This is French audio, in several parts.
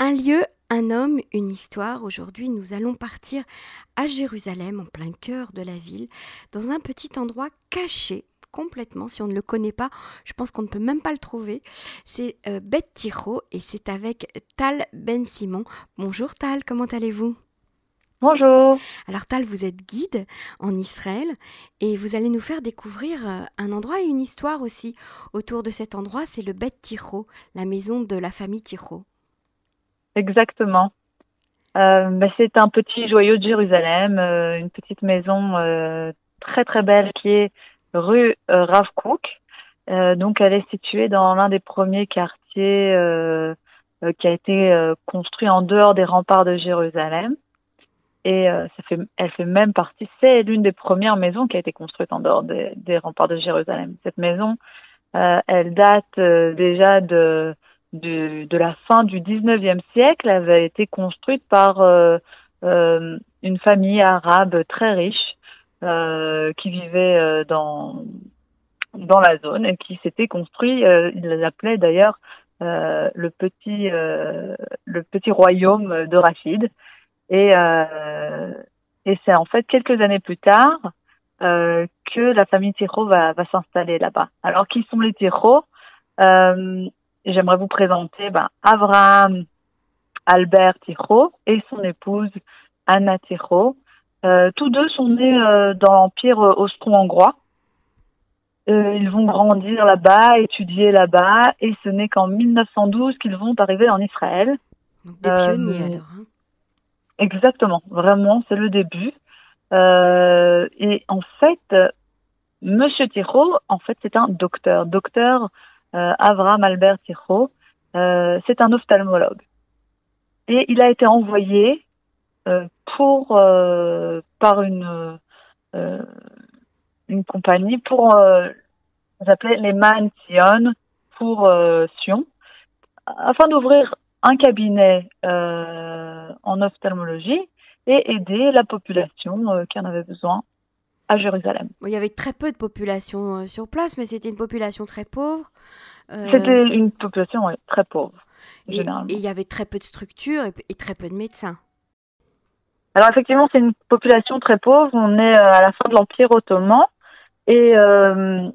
Un lieu, un homme, une histoire. Aujourd'hui, nous allons partir à Jérusalem, en plein cœur de la ville, dans un petit endroit caché complètement. Si on ne le connaît pas, je pense qu'on ne peut même pas le trouver. C'est euh, Beth Tiro et c'est avec Tal Ben Simon. Bonjour Tal, comment allez-vous? Bonjour. Alors Tal, vous êtes guide en Israël et vous allez nous faire découvrir euh, un endroit et une histoire aussi. Autour de cet endroit, c'est le Beth Tiro, la maison de la famille Tiro. Exactement. Euh, ben, c'est un petit joyau de Jérusalem, euh, une petite maison euh, très très belle qui est rue Rav Kook. Euh, donc elle est située dans l'un des premiers quartiers qui a été construit en dehors des remparts de Jérusalem. Et ça fait, elle fait même partie, c'est l'une des premières maisons qui a été construite en dehors des, des remparts de Jérusalem. Cette maison, elle date déjà de, de, la fin du 19e siècle. Avait été construite par euh, euh, une famille arabe très riche euh, qui vivait euh, dans dans la zone et qui s'était construit. Euh, ils l'appelaient d'ailleurs le petit le petit royaume de Rachid. Et et c'est en fait quelques années plus tard que la famille Tiro va va s'installer là-bas. Alors qui sont les Tiro? J'aimerais vous présenter ben, Abraham Albert Tiro et son épouse Anna Tiro. Euh, tous deux sont nés euh, dans l'Empire euh, austro-hongrois. Euh, ils vont grandir là-bas, étudier là-bas, et ce n'est qu'en 1912 qu'ils vont arriver en Israël. Des pionniers alors. hein. Exactement, vraiment, c'est le début. Et en fait, Monsieur Tiro, en fait, c'est un docteur, docteur euh, Avraham Albert Tiro. Euh, c'est un ophtalmologue. Et il a été envoyé euh, pour par une une compagnie pour euh, s'appelait les Man Sion pour Sion afin d'ouvrir un cabinet en ophtalmologie et aider la population qui en avait besoin à Jérusalem. Il y avait très peu de population euh, sur place, mais c'était une population très pauvre. Euh, C'était une population ouais, très pauvre, et, il y avait très peu de structures et, et très peu de médecins. Alors effectivement, c'est une population très pauvre. On est euh, à la fin de l'Empire ottoman et euh,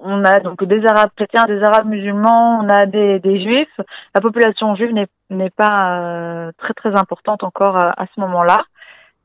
on a donc des Arabes chrétiens, des Arabes musulmans, on a des, des Juifs. La population juive n'est n'est pas euh, très très importante encore à, à ce moment-là.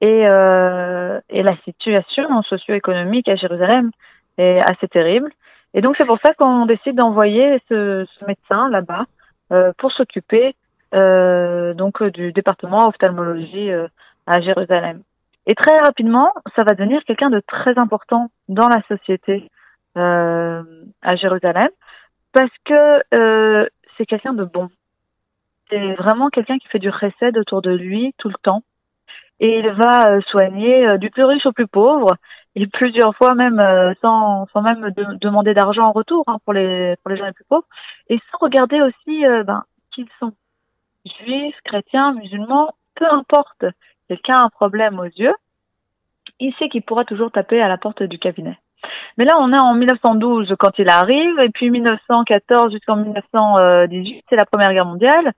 Et, euh, et la situation socio-économique à Jérusalem est assez terrible. Et donc c'est pour ça qu'on décide d'envoyer ce, ce médecin là-bas euh, pour s'occuper euh, donc euh, du département ophtalmologie euh, à Jérusalem. Et très rapidement, ça va devenir quelqu'un de très important dans la société euh, à Jérusalem parce que c'est quelqu'un de bon. C'est vraiment quelqu'un qui fait du recède autour de lui tout le temps. Et il va euh, soigner euh, du plus riche au plus pauvre et plusieurs fois même euh, sans, sans même de- demander d'argent en retour hein, pour les pour les gens les plus pauvres et sans regarder aussi euh, ben, qui ils sont juifs, chrétiens, musulmans, peu importe quelqu'un a un problème aux yeux, il sait qu'il pourra toujours taper à la porte du cabinet. Mais là, on est en 1912 quand il arrive, et puis 1914 jusqu'en 1918, c'est la Première Guerre mondiale.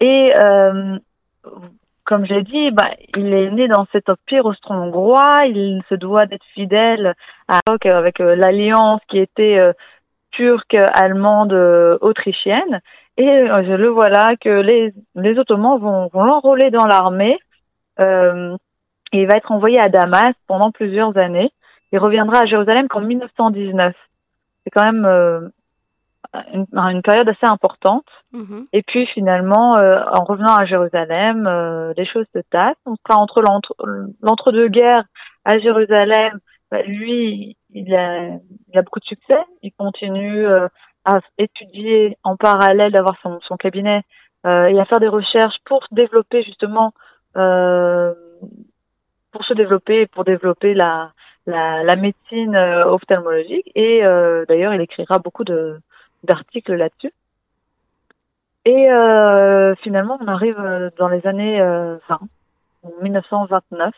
Et euh, comme j'ai dit, bah, il est né dans cet empire austro-hongrois, il se doit d'être fidèle à avec euh, l'alliance qui était euh, turque, allemande, euh, autrichienne. Et euh, le voilà que les, les Ottomans vont, l'enrôler dans l'armée. Il va être envoyé à Damas pendant plusieurs années. Il reviendra à Jérusalem qu'en 1919. C'est quand même une, une période assez importante. Mhm. Et puis finalement, euh, en revenant à Jérusalem, euh, les choses se tassent. On sera entre l'entre- l'entre-deux-guerres à Jérusalem. Bah, lui, il a, il a beaucoup de succès. Il continue euh, à étudier en parallèle d'avoir son, son cabinet euh, et à faire des recherches pour développer justement, euh, pour se développer, pour développer la, la, la médecine euh, ophtalmologique. Et euh, d'ailleurs, il écrira beaucoup de d'articles là-dessus. Et euh, finalement, on arrive euh, dans les années euh, 20, en 1929,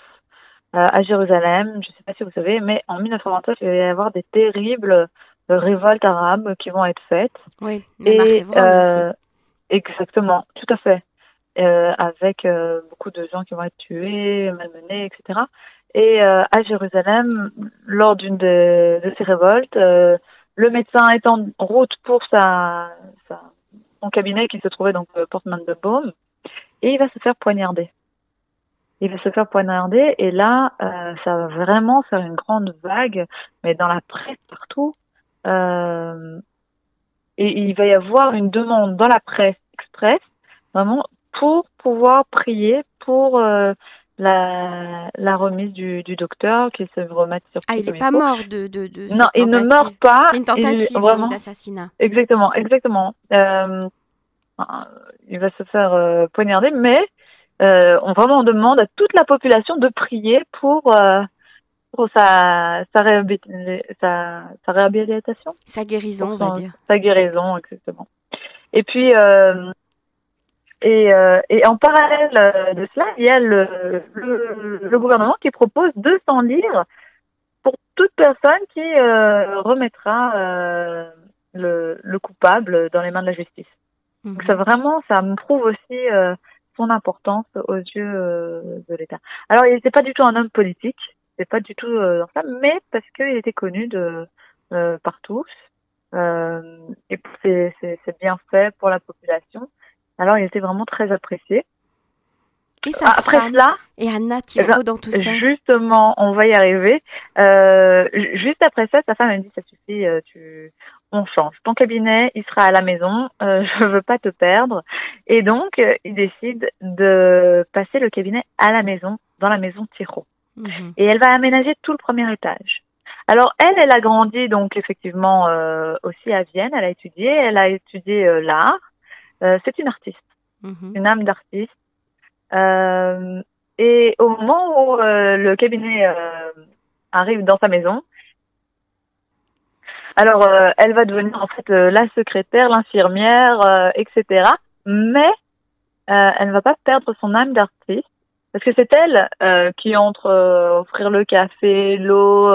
euh, à Jérusalem. Je ne sais pas si vous savez, mais en 1929, il va y avoir des terribles euh, révoltes arabes qui vont être faites. Oui, Et aussi. euh, exactement, tout à fait. avec beaucoup de gens qui vont être tués, malmenés, etc. Et à Jérusalem, lors d'une de, de, ces révoltes, le médecin est en route pour sa, sa, son cabinet qui se trouvait donc Portman de Baume et il va se faire poignarder. Il va se faire poignarder et là, euh, ça va vraiment faire une grande vague, mais dans la presse partout. Euh, et il va y avoir une demande dans la presse express, vraiment pour pouvoir prier pour euh, la, la remise du, du docteur qui se remette sur Ah, il n'est pas mort de, de, de Non, il ne meurt pas. C'est une tentative vraiment d'assassinat. Exactement, exactement. Euh, il va se faire euh, poignarder, mais euh, on vraiment on demande à toute la population de prier pour euh, pour sa sa, sa, sa, réhabilitation. Sa guérison, on va dire. Sa guérison, exactement. Et puis euh, et, euh, et en parallèle de cela, il y a le, le, le gouvernement qui propose 200 livres pour toute personne qui euh, remettra euh, le, le, coupable dans les mains de la justice. Donc ça vraiment, ça me prouve aussi euh, son importance aux yeux euh, de l'État. Alors il n'était pas du tout un homme politique, c'est pas du tout euh, dans ça, mais parce qu'il était connu de par tous et c'est bien fait pour la population. Alors il était vraiment très apprécié. Et sa Après femme cela, et Anna Tiro dans tout ça. Justement, on va y arriver. Euh, juste après ça, sa femme a dit ça suffit, tu, on change. Ton cabinet, il sera à la maison. Euh, je veux pas te perdre. Et donc, euh, il décide de passer le cabinet à la maison, dans la maison Tiro. Mhm. Et elle va aménager tout le premier étage. Alors elle, elle a grandi donc effectivement euh, aussi à Vienne. Elle a étudié, elle a étudié euh, l'art. Euh, c'est une artiste, mhm. une âme d'artiste. et au moment où le cabinet arrive dans sa maison, alors, euh, elle va devenir en fait euh, la secrétaire, l'infirmière, euh, etc. Mais elle ne va pas perdre son âme d'artiste parce que c'est elle qui entre offrir le café, l'eau,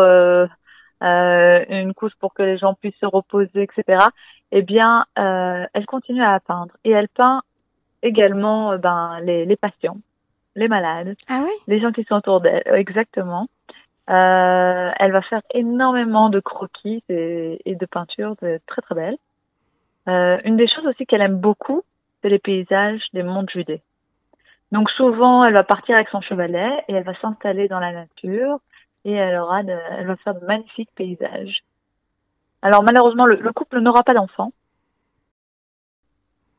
une couche pour que les gens puissent se reposer, etc. Eh bien, elle continue à peindre et elle peint également ben les, les patients, les malades, ah oui? les gens qui sont autour d'elle, exactement. Euh, elle va faire énormément de croquis et, et de peintures très très belles. Euh, une des choses aussi qu'elle aime beaucoup, c'est les paysages des monts Judée. Donc souvent, elle va partir avec son chevalet et elle va s'installer dans la nature et elle aura, de, elle va faire de magnifiques paysages. Alors malheureusement, le, le couple n'aura pas d'enfants.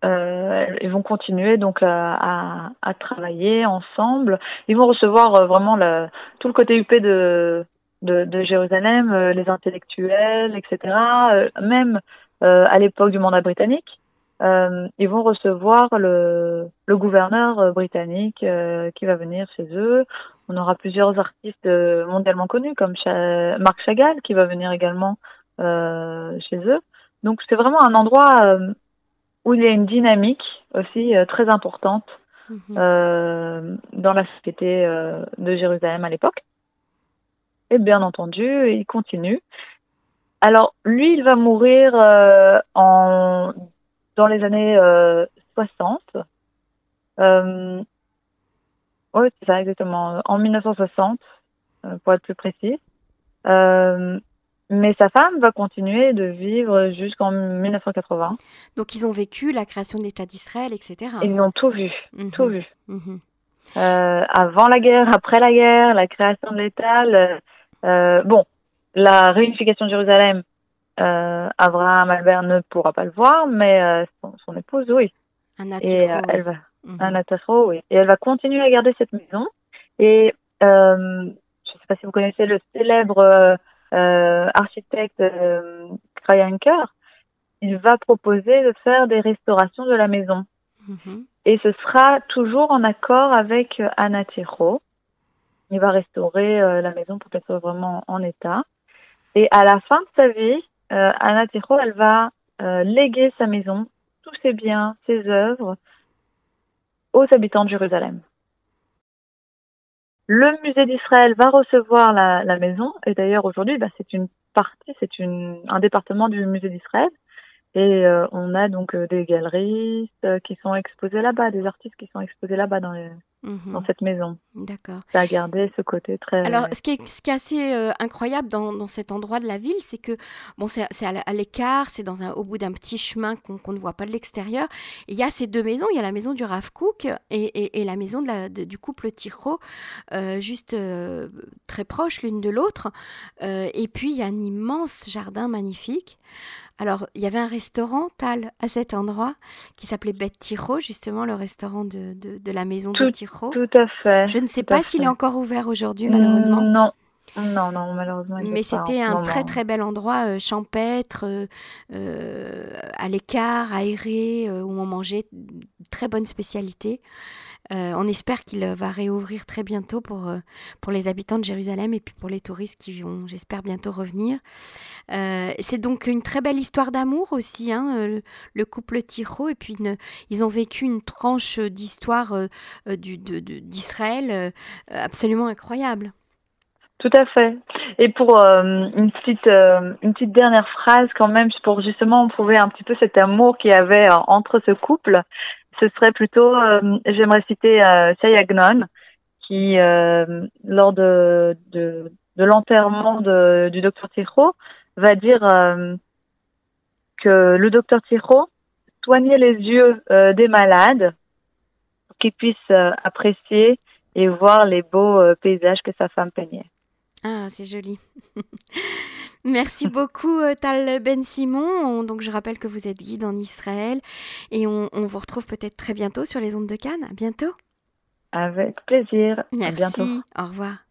Euh, ils vont continuer donc à, à, travailler ensemble. Ils vont recevoir euh, vraiment le, tout le côté UP de, de, de Jérusalem, euh, les intellectuels, etc. même à l'époque du mandat britannique, ils vont recevoir le, le gouverneur britannique qui va venir chez eux. On aura plusieurs artistes mondialement connus comme Marc Chagall qui va venir également chez eux. Donc c'est vraiment un endroit où il y a une dynamique aussi euh, très importante mhm. euh, dans la société euh, de Jérusalem à l'époque. Et bien entendu, il continue. Alors, lui, il va mourir euh, en, dans les années 60. oui, c'est ça, exactement. En 1960, pour être plus précis. Mais sa femme va continuer de vivre jusqu'en 1980. Donc ils ont vécu la création de l'État d'Israël, etc. Ils ont tout vu, mhm. tout vu. Mhm. Euh, avant la guerre, après la guerre, la création de l'État. Euh, bon, la réunification de Jérusalem, euh, Abraham Albert ne pourra pas le voir, mais euh, son, épouse, oui. Un et elle va, un oui. Et elle va continuer à garder cette maison. Et je ne sais pas si vous connaissez le célèbre architecte euh, Krayanker, il va proposer de faire des restaurations de la maison. Mhm. Et ce sera toujours en accord avec euh, Anna Tiro. Il va restaurer euh, la maison pour qu'elle soit vraiment en état. Et à la fin de sa vie, euh, Anna Tiro, elle va euh, léguer sa maison, tous ses biens, ses œuvres aux habitants de Jérusalem. Le musée d'Israël va recevoir la, maison, et d'ailleurs aujourd'hui, bah, c'est une partie, c'est un département du musée d'Israël. Et euh, on a donc euh, des galeristes euh, qui sont exposés là-bas, des artistes qui sont exposés là-bas dans, les- Mhm. dans cette maison. D'accord. Ça a gardé ce côté très... Alors, ce qui est, ce qui est assez euh, incroyable dans, dans cet endroit de la ville, c'est que, bon, c'est à, l'écart, c'est dans un, au bout d'un petit chemin qu'on ne voit pas de l'extérieur. Il y a ces deux maisons, il y a la maison du Rav Kook et, et- et la maison de la- de- du couple Tiro, euh, juste euh, très proches l'une de l'autre. Et puis, il y a un immense jardin magnifique. Alors, il y avait un restaurant, Tal, à cet endroit, qui s'appelait Bête Tiro, justement, le restaurant de, de- de la maison de Tiro. Tout à fait. Je ne sais pas s'il est encore ouvert aujourd'hui, malheureusement. Mm, Non, non, non, malheureusement. Mais c'était un moment. très très bel endroit euh, champêtre, euh, euh, à l'écart, aéré, où on mangeait très bonnes spécialités. Euh, on espère qu'il va réouvrir très bientôt pour, pour les habitants de Jérusalem et puis pour les touristes qui vont, j'espère, bientôt revenir. C'est donc une très belle histoire d'amour aussi, hein, le, le couple Tiro. Et puis une- ils ont vécu une tranche d'histoire d'Israël absolument incroyable. Tout à fait. Et pour euh, une petite euh, une petite dernière phrase quand même pour justement prouver un petit peu cet amour qu'il y avait euh, entre ce couple, ce serait plutôt euh, j'aimerais citer euh, Shai Agnon qui euh, lors de de, de l'enterrement du docteur Tiro va dire que le docteur Tiro soignait les yeux des malades pour qu'ils puissent apprécier et voir les beaux paysages que sa femme peignait. Ah, c'est joli. Merci beaucoup, euh, Tal Ben Simon. On- donc, je rappelle que vous êtes guide en Israël et on, on vous retrouve peut-être très bientôt sur les ondes de Cannes. À bientôt. Avec plaisir. À Merci. bientôt. Au revoir.